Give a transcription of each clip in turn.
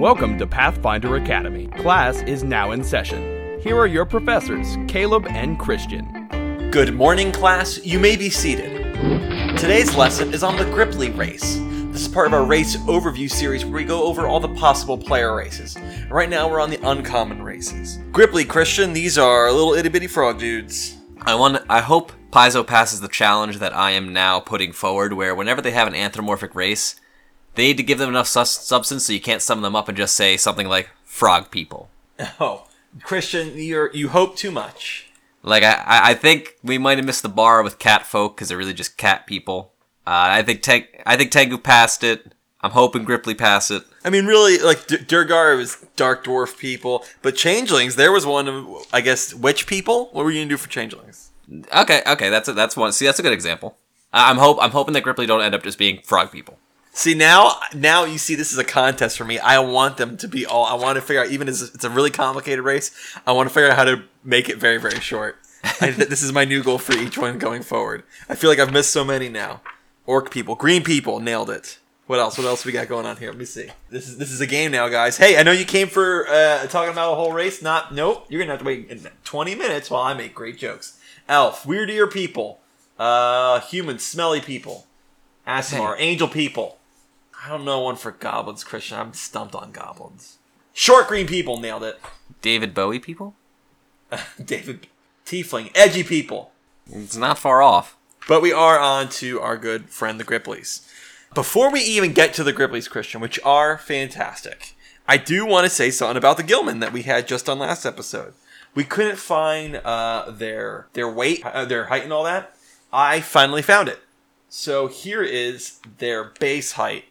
Welcome to Pathfinder Academy. Class is now in session. Here are your professors, Caleb and Christian. Good morning, class. You may be seated. Today's lesson is on the Gripply race. This is part of our race overview series where we go over all the possible player races. Right now, we're on the uncommon races. Gripply, Christian, these are little itty bitty frog dudes. I want. I hope Paizo passes the challenge that I am now putting forward, where whenever they have an anthropomorphic race, they need to give them enough sus- substance so you can't sum them up and just say something like frog people. Oh, Christian, you're you hope too much. Like I, I think we might have missed the bar with cat folk because they're really just cat people. Uh, I think Tang, I think Tengu passed it. I'm hoping Gripply passed it. I mean, really, like D- Duergar was dark dwarf people, but changelings. There was one of, I guess, witch people. What were you gonna do for changelings? Okay, okay, that's a, that's one. See, that's a good example. I- I'm hope I'm hoping that Gripply don't end up just being frog people. See now, now you see this is a contest for me. I want them to be all. I want to figure out, even as it's a really complicated race. I want to figure out how to make it very, very short. I, this is my new goal for each one going forward. I feel like I've missed so many now. Orc people, green people, nailed it. What else? What else we got going on here? Let me see. This is this is a game now, guys. Hey, I know you came for uh, talking about a whole race. Not nope. You're gonna have to wait 20 minutes while I make great jokes. Elf, weird ear people, uh, human, smelly people, Aasimar, angel people. I don't know one for goblins, Christian. I'm stumped on goblins. Short green people nailed it. David Bowie people. David Tiefling, edgy people. It's not far off. But we are on to our good friend the Gripplies. Before we even get to the Gripplies, Christian, which are fantastic, I do want to say something about the Gilman that we had just on last episode. We couldn't find uh, their their weight, uh, their height, and all that. I finally found it. So here is their base height.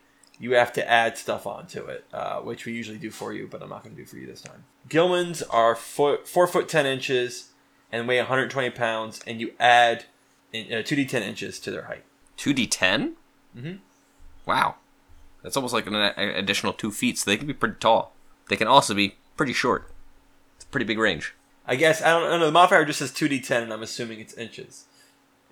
You have to add stuff onto it, uh, which we usually do for you, but I'm not going to do for you this time. Gilmans are foot, four foot ten inches and weigh 120 pounds, and you add in, uh, 2d10 inches to their height. Two D ten. Mm-hmm. Wow, that's almost like an additional two feet. So they can be pretty tall. They can also be pretty short. It's a pretty big range. I guess I don't, I don't know. The modifier just says 2d10, and I'm assuming it's inches.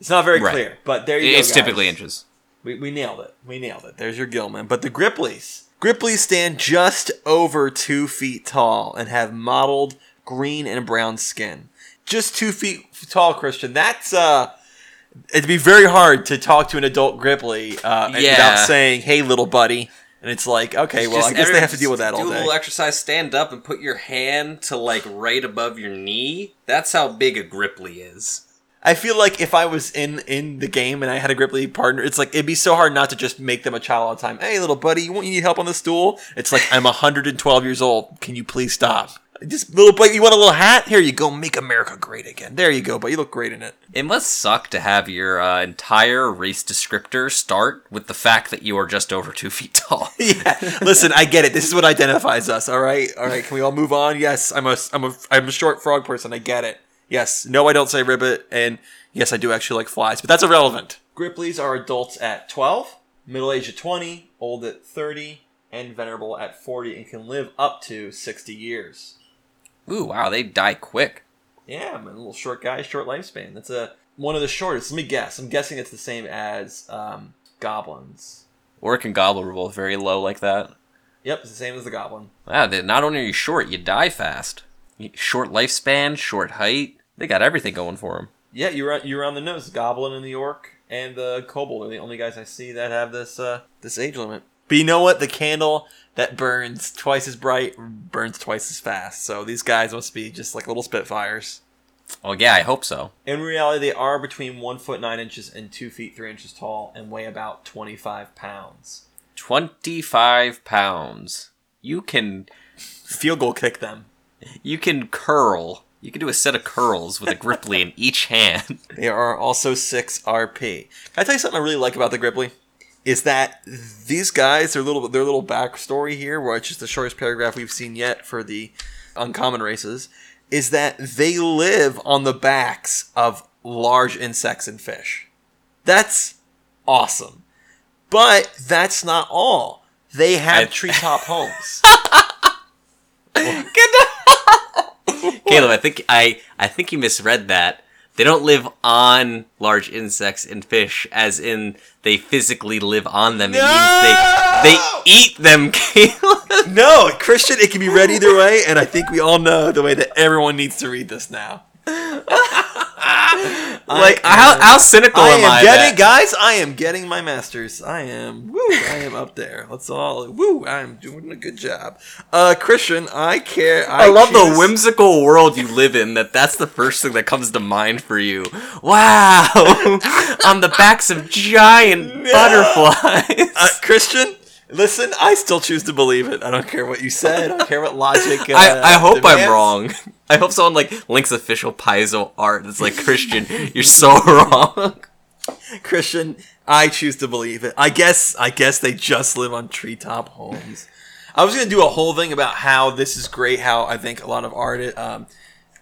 It's not very Right. clear, but there you go. It's typically inches. We, we nailed it. We nailed it. There's your Gilman. But the Gripplies. Gripplies stand just over two feet tall and have mottled green and brown skin. Just two feet tall, Christian. That's uh it'd be very hard to talk to an adult Gripply uh, Yeah. without saying, "Hey, little buddy." And it's like, okay, well, I guess they have to deal with that all day. do a little exercise. Stand up and put your hand to like right above your knee. That's how big a Gripply is. I feel like if I was in in the game and I had a Gripply partner, it's like it'd be so hard not to just make them a child all the time. Hey, little buddy, you want you need help on the stool? It's like I'm 112 years old. Can you please stop? Just little buddy, you want a little hat? Here you go. Make America great again. There you go. But you look great in it. It must suck to have your uh, entire race descriptor start with the fact that you are just over two feet tall. yeah. Listen, I get it. This is what identifies us. All right. All right. Can we all move on? Yes, I'm a I'm a I'm a short frog person. I get it. Yes. No, I don't say ribbit. And yes, I do actually like flies, but that's irrelevant. Gripplies are adults at 12, middle age at 20, old at 30, and venerable at 40, and can live up to 60 years. Ooh, wow, they die quick. Yeah, I'm a little short guy, short lifespan. That's a one of the shortest. Let me guess. I'm guessing it's the same as um, goblins. Orc and Goblin were both very low like that. Yep, it's the same as the goblin. Wow, not only are you short, you die fast. Short lifespan, short height. They got everything going for them. Yeah, you're on- you're on the nose. Goblin and the orc and the kobold are the only guys I see that have this uh, this age limit. But you know what? The candle that burns twice as bright burns twice as fast. So these guys must be just like little spitfires. Oh yeah, I hope so. In reality, they are between one foot nine inches and two feet three inches tall and weigh about twenty five pounds. Twenty-five pounds. You can Field goal kick them. you can curl. You can do a set of curls with a Gripply in each hand. They are also 6 RP. Can I tell you something I really like about the Gripply? Is that these guys, their little their little backstory here, which is the shortest paragraph we've seen yet for the uncommon races, is that they live on the backs of large insects and fish. That's awesome. But that's not all. They have I- treetop homes. Caleb, I think I I think you misread that. They don't live on large insects and fish, as in they physically live on them. It means they They eat them, Caleb. No, Christian, it can be read either way, and I think we all know the way that everyone needs to read this now. Like, how, how cynical I am am I? getting, guys. I am getting my masters. I am. Woo! I am up there. Let's all. Woo! I am doing a good job. Uh, Christian, I care. I, I love the whimsical world you live in. That that's the first thing that comes to mind for you. Wow, on the backs of giant butterflies. Uh, Christian, listen. I still choose to believe it. I don't care what you said. I don't care what logic. Uh, I, I hope demands. I'm wrong. I hope someone like links official Paizo art. It's like Christian, you're so wrong. Christian, I choose to believe it. I guess I guess they just live on treetop homes. I was gonna do a whole thing about how this is great. How I think a lot of art um,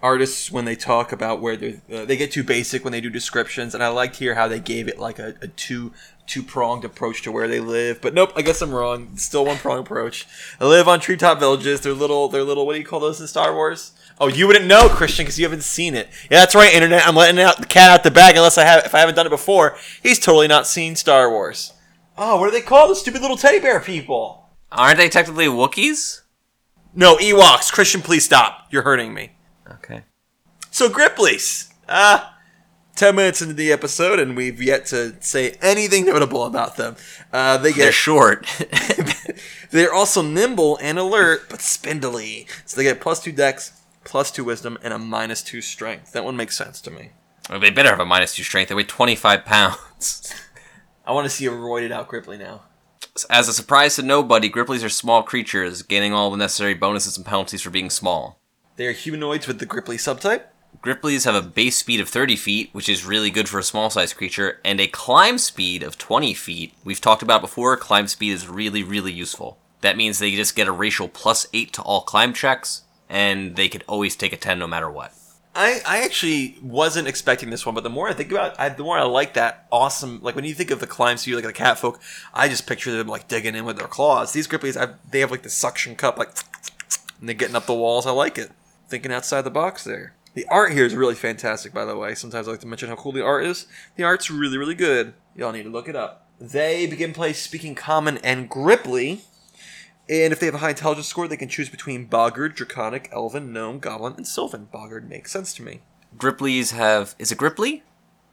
artists when they talk about where they uh, they get too basic when they do descriptions, and I liked here how they gave it like a, a two two pronged approach to where they live. But nope, I guess I'm wrong. Still one pronged approach. They live on treetop villages. They're little. They're little. What do you call those in Star Wars? Oh, you wouldn't know, Christian, because you haven't seen it. Yeah, that's right, internet. I'm letting out the cat out the bag unless I have. If I haven't done it before, he's totally not seen Star Wars. Oh, what do they call The stupid little teddy bear people. Aren't they technically Wookiees? No, Ewoks. Christian, please stop. You're hurting me. Okay. So Grippleys. Ah, ten minutes into the episode, and we've yet to say anything notable about them. Uh, they They're get short. they're also nimble and alert, but spindly. So they get plus two dex, plus two wisdom, and a minus two strength. That one makes sense to me. Well, they better have a minus two strength. They weigh 25 pounds. I want to see a roided out Gripply now. As a surprise to nobody, Gripplies are small creatures, gaining all the necessary bonuses and penalties for being small. They are humanoids with the Gripply subtype. Gripplies have a base speed of 30 feet, which is really good for a small sized creature, and a climb speed of 20 feet. We've talked about before, climb speed is really, really useful. That means they just get a racial plus 8 to all climb checks, and they could always take a 10 no matter what. I, I actually wasn't expecting this one, but the more I think about it, I, the more I like that awesome. Like when you think of the climb speed, like the cat folk, I just picture them like digging in with their claws. These Gripplies, I, they have like the suction cup, like, and they're getting up the walls. I like it. Thinking outside the box there. The art here is really fantastic, by the way. Sometimes I like to mention how cool the art is. The art's really, really good. Y'all need to look it up. They begin play speaking common and Gripply. And if they have a high intelligence score, they can choose between Boggard, Draconic, Elven, Gnome, Goblin, and Sylvan. Boggard makes sense to me. Gripplies have. Is it Gripply?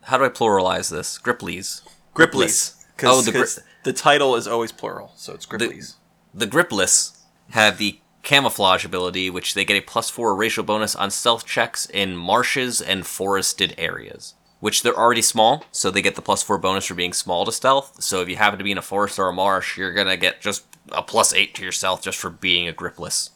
How do I pluralize this? Gripplies. Griplies. Oh, the gri- the title is always plural, so it's Griplies. The Gripless have the camouflage ability, which they get a plus four racial bonus on stealth checks in marshes and forested areas. Which they're already small, so they get the plus four bonus for being small to stealth. So if you happen to be in a forest or a marsh, you're gonna get just a plus eight to your stealth just for being a gripless.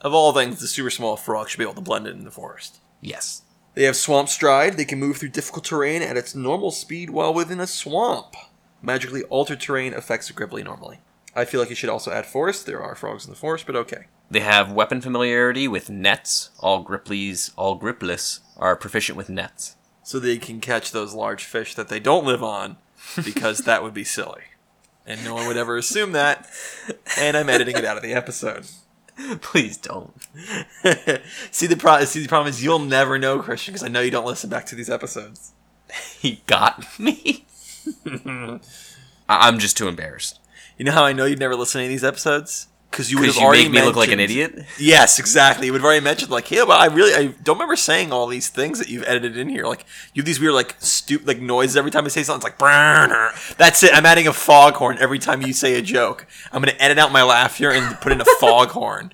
of all things, the super small frog should be able to blend in in the forest. Yes. They have Swamp Stride. They can move through difficult terrain at its normal speed while within a swamp. Magically altered terrain affects a Gripply normally. I feel like you should also add forest. There are frogs in the forest, but okay. They have weapon familiarity with nets. All griplies, all gripless are proficient with nets. So they can catch those large fish that they don't live on, because that would be silly. And no one would ever assume that. And I'm editing it out of the episode. Please don't. see the pro- see the problem is you'll never know Christian because I know you don't listen back to these episodes. He got me. I- I'm just too embarrassed. You know how I know you'd never listen to any of these episodes? Because you would have you already make me look like an idiot. Yes, exactly. You would have already mentioned like, yeah, but I really I don't remember saying all these things that you've edited in here. Like you have these weird like stupid like noises every time I say something. It's like burner. That's it. I'm adding a foghorn every time you say a joke. I'm gonna edit out my laugh here and put in a foghorn.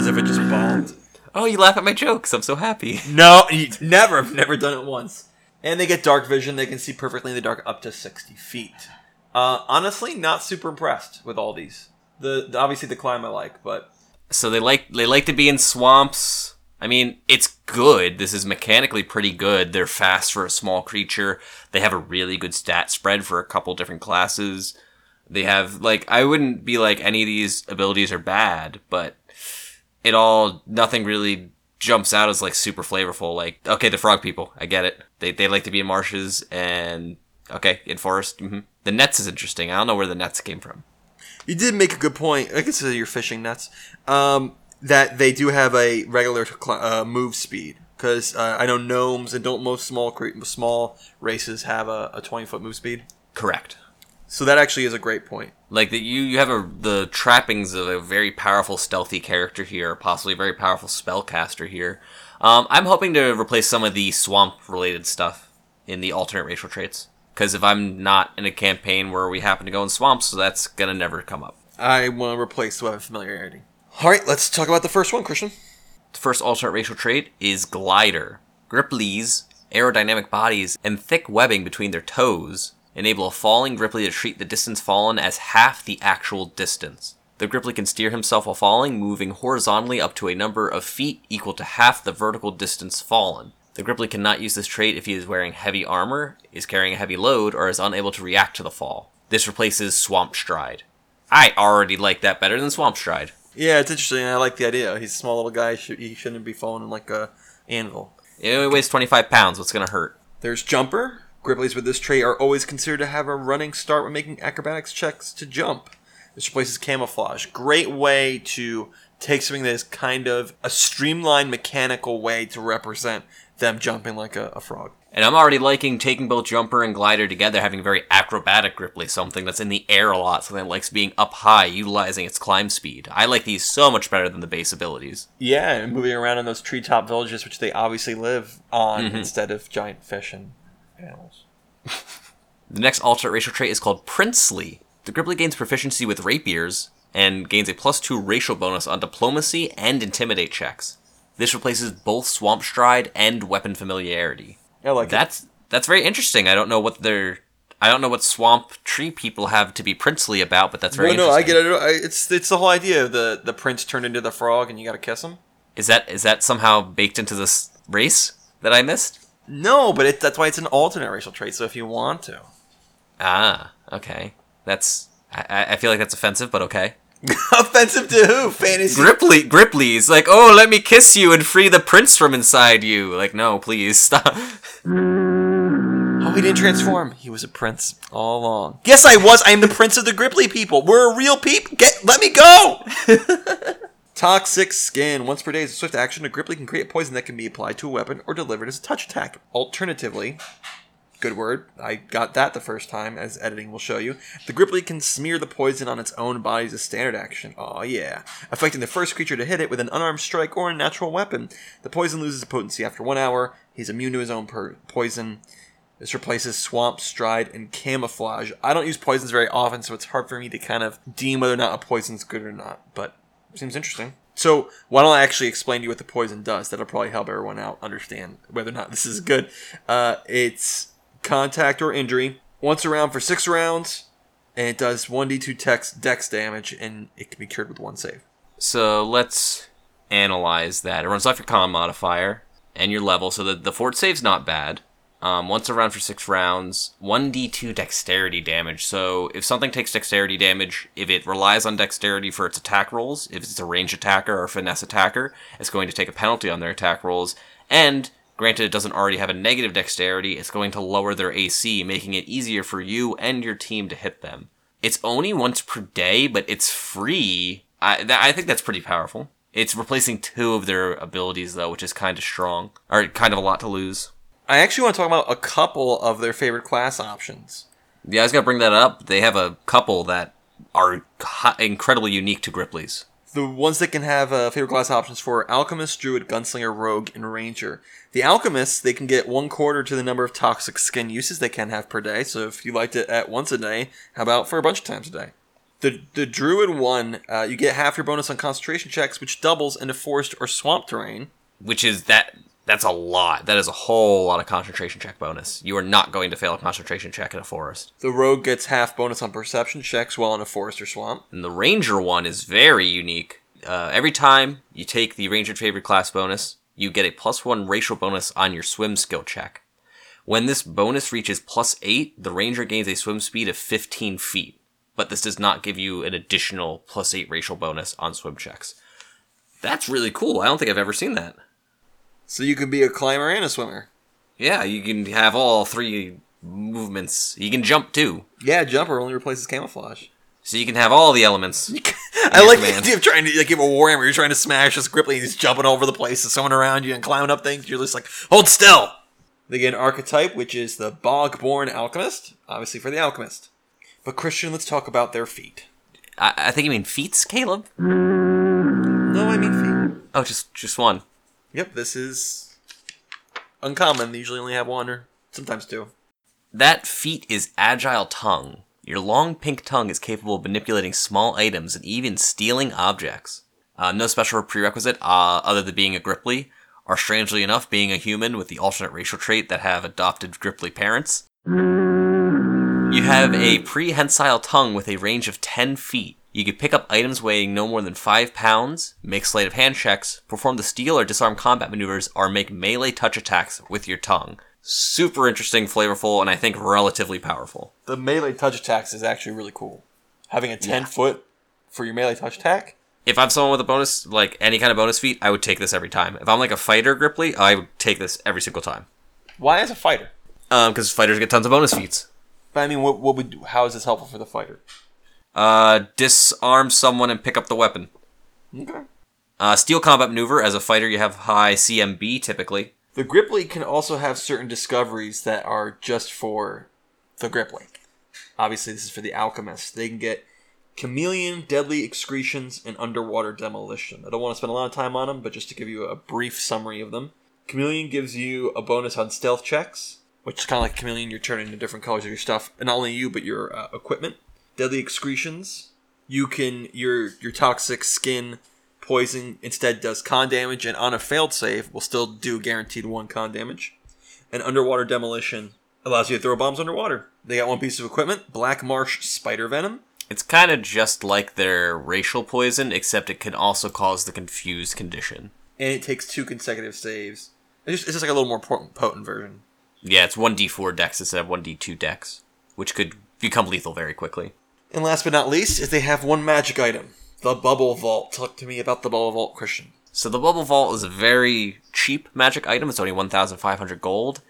As if it just bombed. Oh, you laugh at my jokes. I'm so happy. No, you, never. I've never done it once. And they get dark vision. They can see perfectly in the dark up to 60 feet. Uh, honestly, not super impressed with all these. The, the obviously the climb I like, but So they like they like to be in swamps. I mean, it's good. This is mechanically pretty good. They're fast for a small creature. They have a really good stat spread for a couple different classes. They have like I wouldn't be like any of these abilities are bad, but it all nothing really jumps out as like super flavorful. Like okay, the frog people, I get it. They they like to be in marshes and okay in forest. hmm The nets is interesting. I don't know where the nets came from. You did make a good point. I guess you're fishing nets. Um, that they do have a regular uh, move speed because uh, I know gnomes and don't most small cre- small races have a, a 20 foot move speed. Correct. So that actually is a great point. Like that, you you have a the trappings of a very powerful stealthy character here, possibly a very powerful spellcaster here. Um, I'm hoping to replace some of the swamp related stuff in the alternate racial traits. Because if I'm not in a campaign where we happen to go in swamps, so that's gonna never come up. I want to replace the weapon familiarity. All right, let's talk about the first one, Christian. The first alternate racial trait is glider. Gripply's aerodynamic bodies and thick webbing between their toes enable a falling Gripply to treat the distance fallen as half the actual distance. The Gripply can steer himself while falling, moving horizontally up to a number of feet equal to half the vertical distance fallen. The Gripply cannot use this trait if he is wearing heavy armor, is carrying a heavy load, or is unable to react to the fall. This replaces Swamp Stride. I already like that better than Swamp Stride. Yeah, it's interesting. I like the idea. He's a small little guy. He shouldn't be falling like a anvil. It only weighs 25 pounds. What's going to hurt? There's jumper. Gripplies with this trait are always considered to have a running start when making acrobatics checks to jump. This replaces camouflage. Great way to take something that is kind of a streamlined mechanical way to represent them jumping like a, a frog. And I'm already liking taking both jumper and glider together, having a very acrobatic Gripply, something that's in the air a lot, something that likes being up high, utilizing its climb speed. I like these so much better than the base abilities. Yeah, and moving around in those treetop villages, which they obviously live on mm-hmm. instead of giant fish and animals. The next alternate racial trait is called Princely. The Gripply gains proficiency with rapiers and gains a plus two racial bonus on diplomacy and intimidate checks. This replaces both Swamp Stride and Weapon Familiarity. I like that. That's that's very interesting. I don't know what they're I don't know what swamp tree people have to be princely about, but that's very No, no, I get it. I- It's it's the whole idea of the the prince turned into the frog, and you got to kiss him. Is that is that somehow baked into this race that I missed? No, but it, that's why it's an alternate racial trait. So if you want to, Ah, okay. That's I- I feel like that's offensive, but okay. offensive to who? Fantasy. Gripply, Gripply's like, oh, let me kiss you and free the prince from inside you. Like, no, please stop. Oh, he didn't transform. He was a prince all along. Yes, I was. I am the prince of the Gripply people. We're a real people. Get, let me go. Toxic skin. Once per day as a swift action, a Gripply can create poison that can be applied to a weapon or delivered as a touch attack. Alternatively, good word. I got that the first time, as editing will show you. The Gripply can smear the poison on its own body as a standard action. Oh yeah, affecting the first creature to hit it with an unarmed strike or a natural weapon. The poison loses potency after one hour. He's immune to his own per- poison. This replaces Swamp, Stride, and Camouflage. I don't use poisons very often, so it's hard for me to kind of deem whether or not a poison's good or not, but seems interesting. So, why don't I actually explain to you what the poison does? That'll probably help everyone out understand whether or not this is good. Uh, it's contact or injury, once around for six rounds, and it does 1d2 dex, dex damage, and it can be cured with one save. So let's analyze that. It runs off your con modifier and your level, so the, the fort save's not bad. Um, once around for six rounds, 1d2 dexterity damage. So if something takes dexterity damage, if it relies on dexterity for its attack rolls, if it's a range attacker or finesse attacker, it's going to take a penalty on their attack rolls. And granted, it doesn't already have a negative dexterity, it's going to lower their AC, making it easier for you and your team to hit them. It's only once per day, but it's free. I, th- I think that's pretty powerful. It's replacing two of their abilities, though, which is kind of strong, or kind of a lot to lose. I actually want to talk about a couple of their favorite class options. Yeah, I was gonna bring that up. They have a couple that are incredibly unique to Gripply's. The ones that can have uh, favorite class options for Alchemist, Druid, Gunslinger, Rogue, and Ranger. The Alchemists, they can get one quarter to the number of toxic skin uses they can have per day. So if you liked it at once a day, how about for a bunch of times a day? The the Druid one, uh, you get half your bonus on concentration checks, which doubles into forest or swamp terrain. which is that that's a lot. That is a whole lot of concentration check bonus. You are not going to fail a concentration check in a forest. The Rogue gets half bonus on perception checks while in a forest or swamp. And the ranger one is very unique. Uh, every time you take the ranger favorite class bonus, you get a plus one racial bonus on your swim skill check. When this bonus reaches plus eight, the ranger gains a swim speed of 15 feet. But this does not give you an additional plus eight racial bonus on swim checks. That's really cool. I don't think I've ever seen that. So you can be a climber and a swimmer. Yeah, you can have all three movements. You can jump too. Yeah, jumper only replaces camouflage. So you can have all the elements. I like the idea of trying to like give a warhammer. You're trying to smash this Gripply, and he's jumping all over the place. and someone around you and climbing up things. You're just like, hold still. They get an archetype, which is the Bogborn Alchemist, obviously for the Alchemist. But Christian, let's talk about their feet. I, I think you mean feats, Caleb. Mm. No, I mean feet. Oh, just just one. Yep, this is uncommon. They usually only have one or sometimes two. That feat is agile tongue. Your long pink tongue is capable of manipulating small items and even stealing objects. Uh, no special prerequisite uh, other than being a Gripply, or strangely enough, being a human with the alternate racial trait that have adopted Gripply parents. You have a prehensile tongue with a range of 10 feet. You could pick up items weighing no more than 5 pounds, make sleight of hand checks, perform the steal or disarm combat maneuvers, or make melee touch attacks with your tongue. Super interesting, flavorful, and I think relatively powerful. The melee touch attacks is actually really cool. Having a 10 Yeah. foot for your melee touch attack. If I'm someone with a bonus, like any kind of bonus feat, I would take this every time. If I'm like a fighter Gripply, I would take this every single time. Why as a fighter? Um, because fighters get tons of bonus feats. But I mean, what, what would how is this helpful for the fighter? Uh, disarm someone and pick up the weapon. Okay. Uh, steal combat maneuver. As a fighter, you have high CMB typically. The Gripply can also have certain discoveries that are just for the Gripply. Obviously, this is for the Alchemist. They can get Chameleon, Deadly Excretions, and Underwater Demolition. I don't want to spend a lot of time on them, but just to give you a brief summary of them. Chameleon gives you a bonus on stealth checks, which is kind of like Chameleon, you're turning into different colors of your stuff, and not only you, but your uh, equipment. Deadly Excretions, you can, your, your toxic skin poison instead does con damage, and on a failed save, will still do guaranteed one con damage. And Underwater Demolition allows you to throw bombs underwater. They got one piece of equipment Black Marsh Spider Venom. It's kind of just like their racial poison, except it can also cause the confused condition. and it takes two consecutive saves. It's just, it's just like a little more potent, version. Yeah, it's 1d4 dex instead of 1d2 dex, which could become lethal very quickly. And last but not least, is they have one magic item, the Bubble Vault. Talk to me about the Bubble Vault, Christian. So the Bubble Vault is a very cheap magic item. It's only 1,500 gold.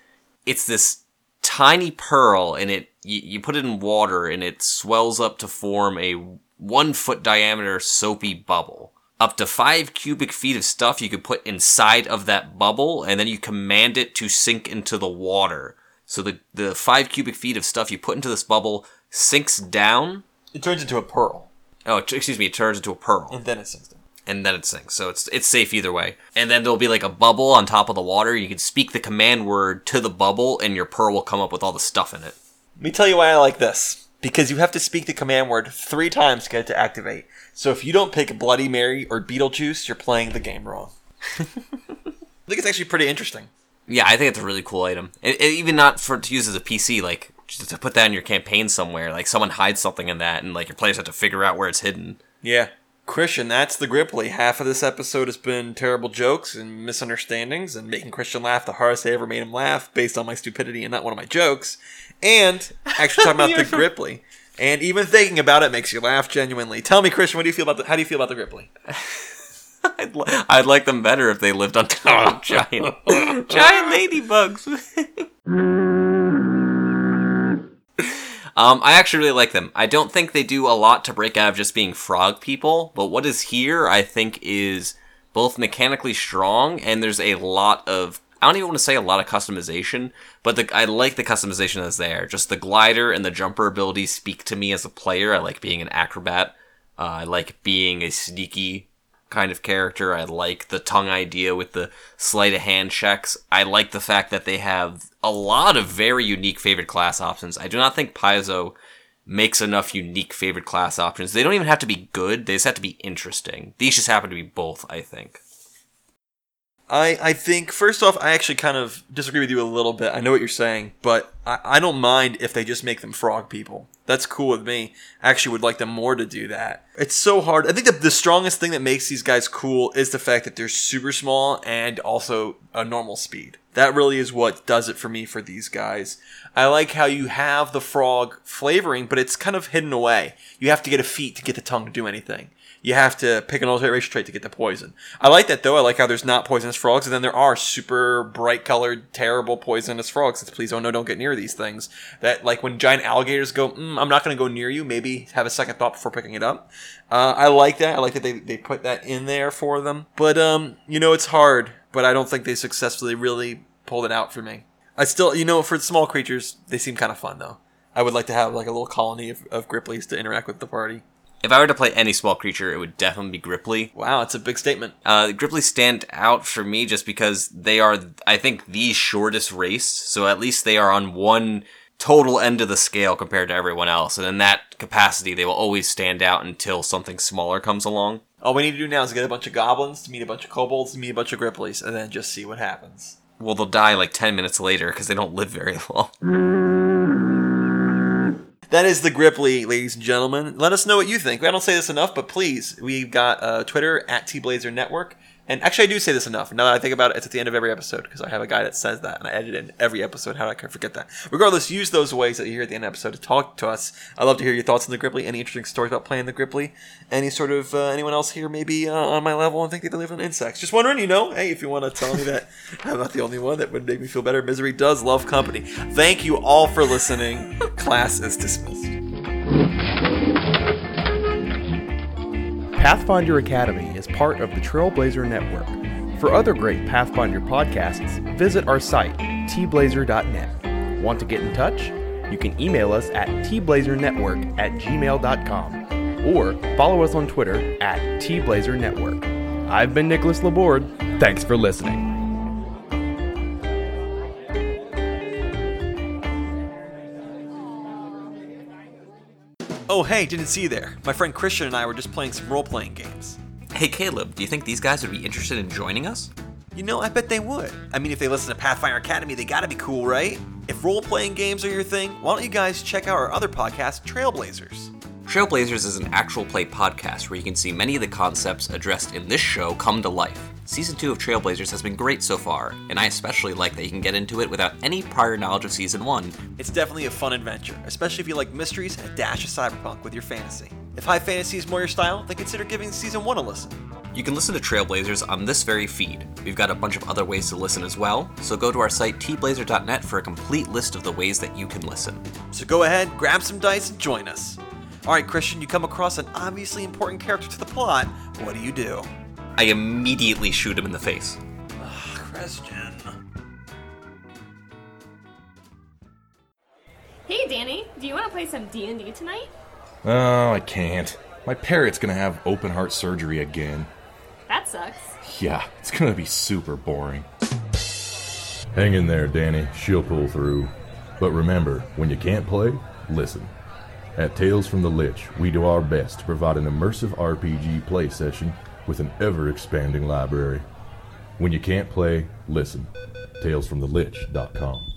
It's this tiny pearl, and it you, you put it in water, and it swells up to form a one foot diameter soapy bubble. Up to five cubic feet of stuff you could put inside of that bubble, and then you command it to sink into the water. So the the five cubic feet of stuff you put into this bubble sinks down. It turns into a pearl, Oh, t- excuse me, it turns into a pearl and then it sinks down. and then it sinks. So it's it's safe either way. And then there'll be like a bubble on top of the water. You can speak the command word to the bubble, and your pearl will come up with all the stuff in it. Let me tell you why I like this. Because you have to speak the command word three times to get it to activate. So if you don't pick Bloody Mary or Beetlejuice, you're playing the game wrong. I think it's actually pretty interesting. Yeah, I think it's a really cool item. And, and even not for to use as a PC, like to put that in your campaign somewhere. Like someone hides something in that, and like your players have to figure out where it's hidden. Yeah. Christian, that's the Gripply. Half of this episode has been terrible jokes and misunderstandings and making Christian laugh the hardest I ever made him laugh based on my stupidity and not one of my jokes. And actually talking about the Gripply. And even thinking about it makes you laugh genuinely. Tell me, Christian, what do you feel about the, how do you feel about the Gripply? I'd, li- I'd like them better if they lived on top of giant giant ladybugs. Um, I actually really like them. I don't think they do a lot to break out of just being frog people, but what is here, I think, is both mechanically strong and there's a lot of. I don't even want to say a lot of customization, but the, I like the customization that's there. Just the glider and the jumper abilities speak to me as a player. I like being an acrobat. Uh, I like being a sneaky kind of character. I like the tongue idea with the sleight of hand checks. I like the fact that they have a lot of very unique favorite class options. I do not think Paizo makes enough unique favorite class options. They don't even have to be good, they just have to be interesting. These just happen to be both, I think. I, I think first off, I actually kind of disagree with you a little bit. I know what you're saying, but I, I don't mind if they just make them frog people. That's cool with me. I actually would like them more to do that. It's so hard. I think the, the strongest thing that makes these guys cool is the fact that they're super small and also a normal speed. That really is what does it for me for these guys. I like how you have the frog flavoring, but it's kind of hidden away. You have to get a feat to get the tongue to do anything you have to pick an alternate trait to get the poison. I like that though. I like how there's not poisonous frogs, and then there are super bright colored, terrible poisonous frogs. It's please oh no, don't get near these things. That like when giant alligators go, mm, I'm not going to go near you. Maybe have a second thought before picking it up. Uh, I like that. I like that they they put that in there for them. But um, you know, it's hard. But I don't think they successfully really pulled it out for me. I still, you know, for small creatures, they seem kind of fun though. I would like to have like a little colony of, of Grippleys to interact with the party. If I were to play any small creature, it would definitely be Gripply. Wow, it's a big statement. Uh, Gripply stand out for me just because they are, I think, the shortest race. So at least they are on one total end of the scale compared to everyone else. And in that capacity, they will always stand out until something smaller comes along. All we need to do now is get a bunch of goblins to meet a bunch of kobolds to meet a bunch of Grippleys, and then just see what happens. Well, they'll die like 10 minutes later because they don't live very long. That is the Gripply, ladies and gentlemen. Let us know what you think. I don't say this enough, but please, we've got uh, Twitter at T-Blazer Network. And actually, I do say this enough. Now that I think about it, it's at the end of every episode because I have a guy that says that, and I edit in every episode. How did I forget that? Regardless, use those ways that you hear at the end of the episode to talk to us. I'd love to hear your thoughts on the Gripply, any interesting stories about playing the Gripply, any sort of uh, anyone else here maybe uh, on my level and think they live on insects. Just wondering, you know, hey, if you want to tell me that I'm not the only one, that would make me feel better. Misery does love company. Thank you all for listening. Class is dismissed. Pathfinder Academy is part of the Trailblazer Network. For other great Pathfinder podcasts, visit our site, tblazer.net. Want to get in touch? You can email us at tblazernetwork at gmail.com or follow us on Twitter at tblazernetwork. I've been Nicholas Laborde. Thanks for listening. Oh, hey, didn't see you there. My friend Christian and I were just playing some role playing games. Hey, Caleb, do you think these guys would be interested in joining us? You know, I bet they would. I mean, if they listen to Pathfinder Academy, they gotta be cool, right? If role playing games are your thing, why don't you guys check out our other podcast, Trailblazers? Trailblazers is an actual play podcast where you can see many of the concepts addressed in this show come to life. Season 2 of Trailblazers has been great so far, and I especially like that you can get into it without any prior knowledge of Season 1. It's definitely a fun adventure, especially if you like mysteries and a dash of cyberpunk with your fantasy. If high fantasy is more your style, then consider giving Season 1 a listen. You can listen to Trailblazers on this very feed. We've got a bunch of other ways to listen as well, so go to our site tblazer.net for a complete list of the ways that you can listen. So go ahead, grab some dice, and join us. Alright, Christian, you come across an obviously important character to the plot. What do you do? I immediately shoot him in the face. Ah, Christian. Hey Danny, do you want to play some D&D tonight? Oh, I can't. My parrot's gonna have open heart surgery again. That sucks. Yeah, it's gonna be super boring. Hang in there, Danny. She'll pull through. But remember, when you can't play, listen. At Tales from the Lich, we do our best to provide an immersive RPG play session with an ever expanding library. When you can't play, listen. TalesFromTheLich.com.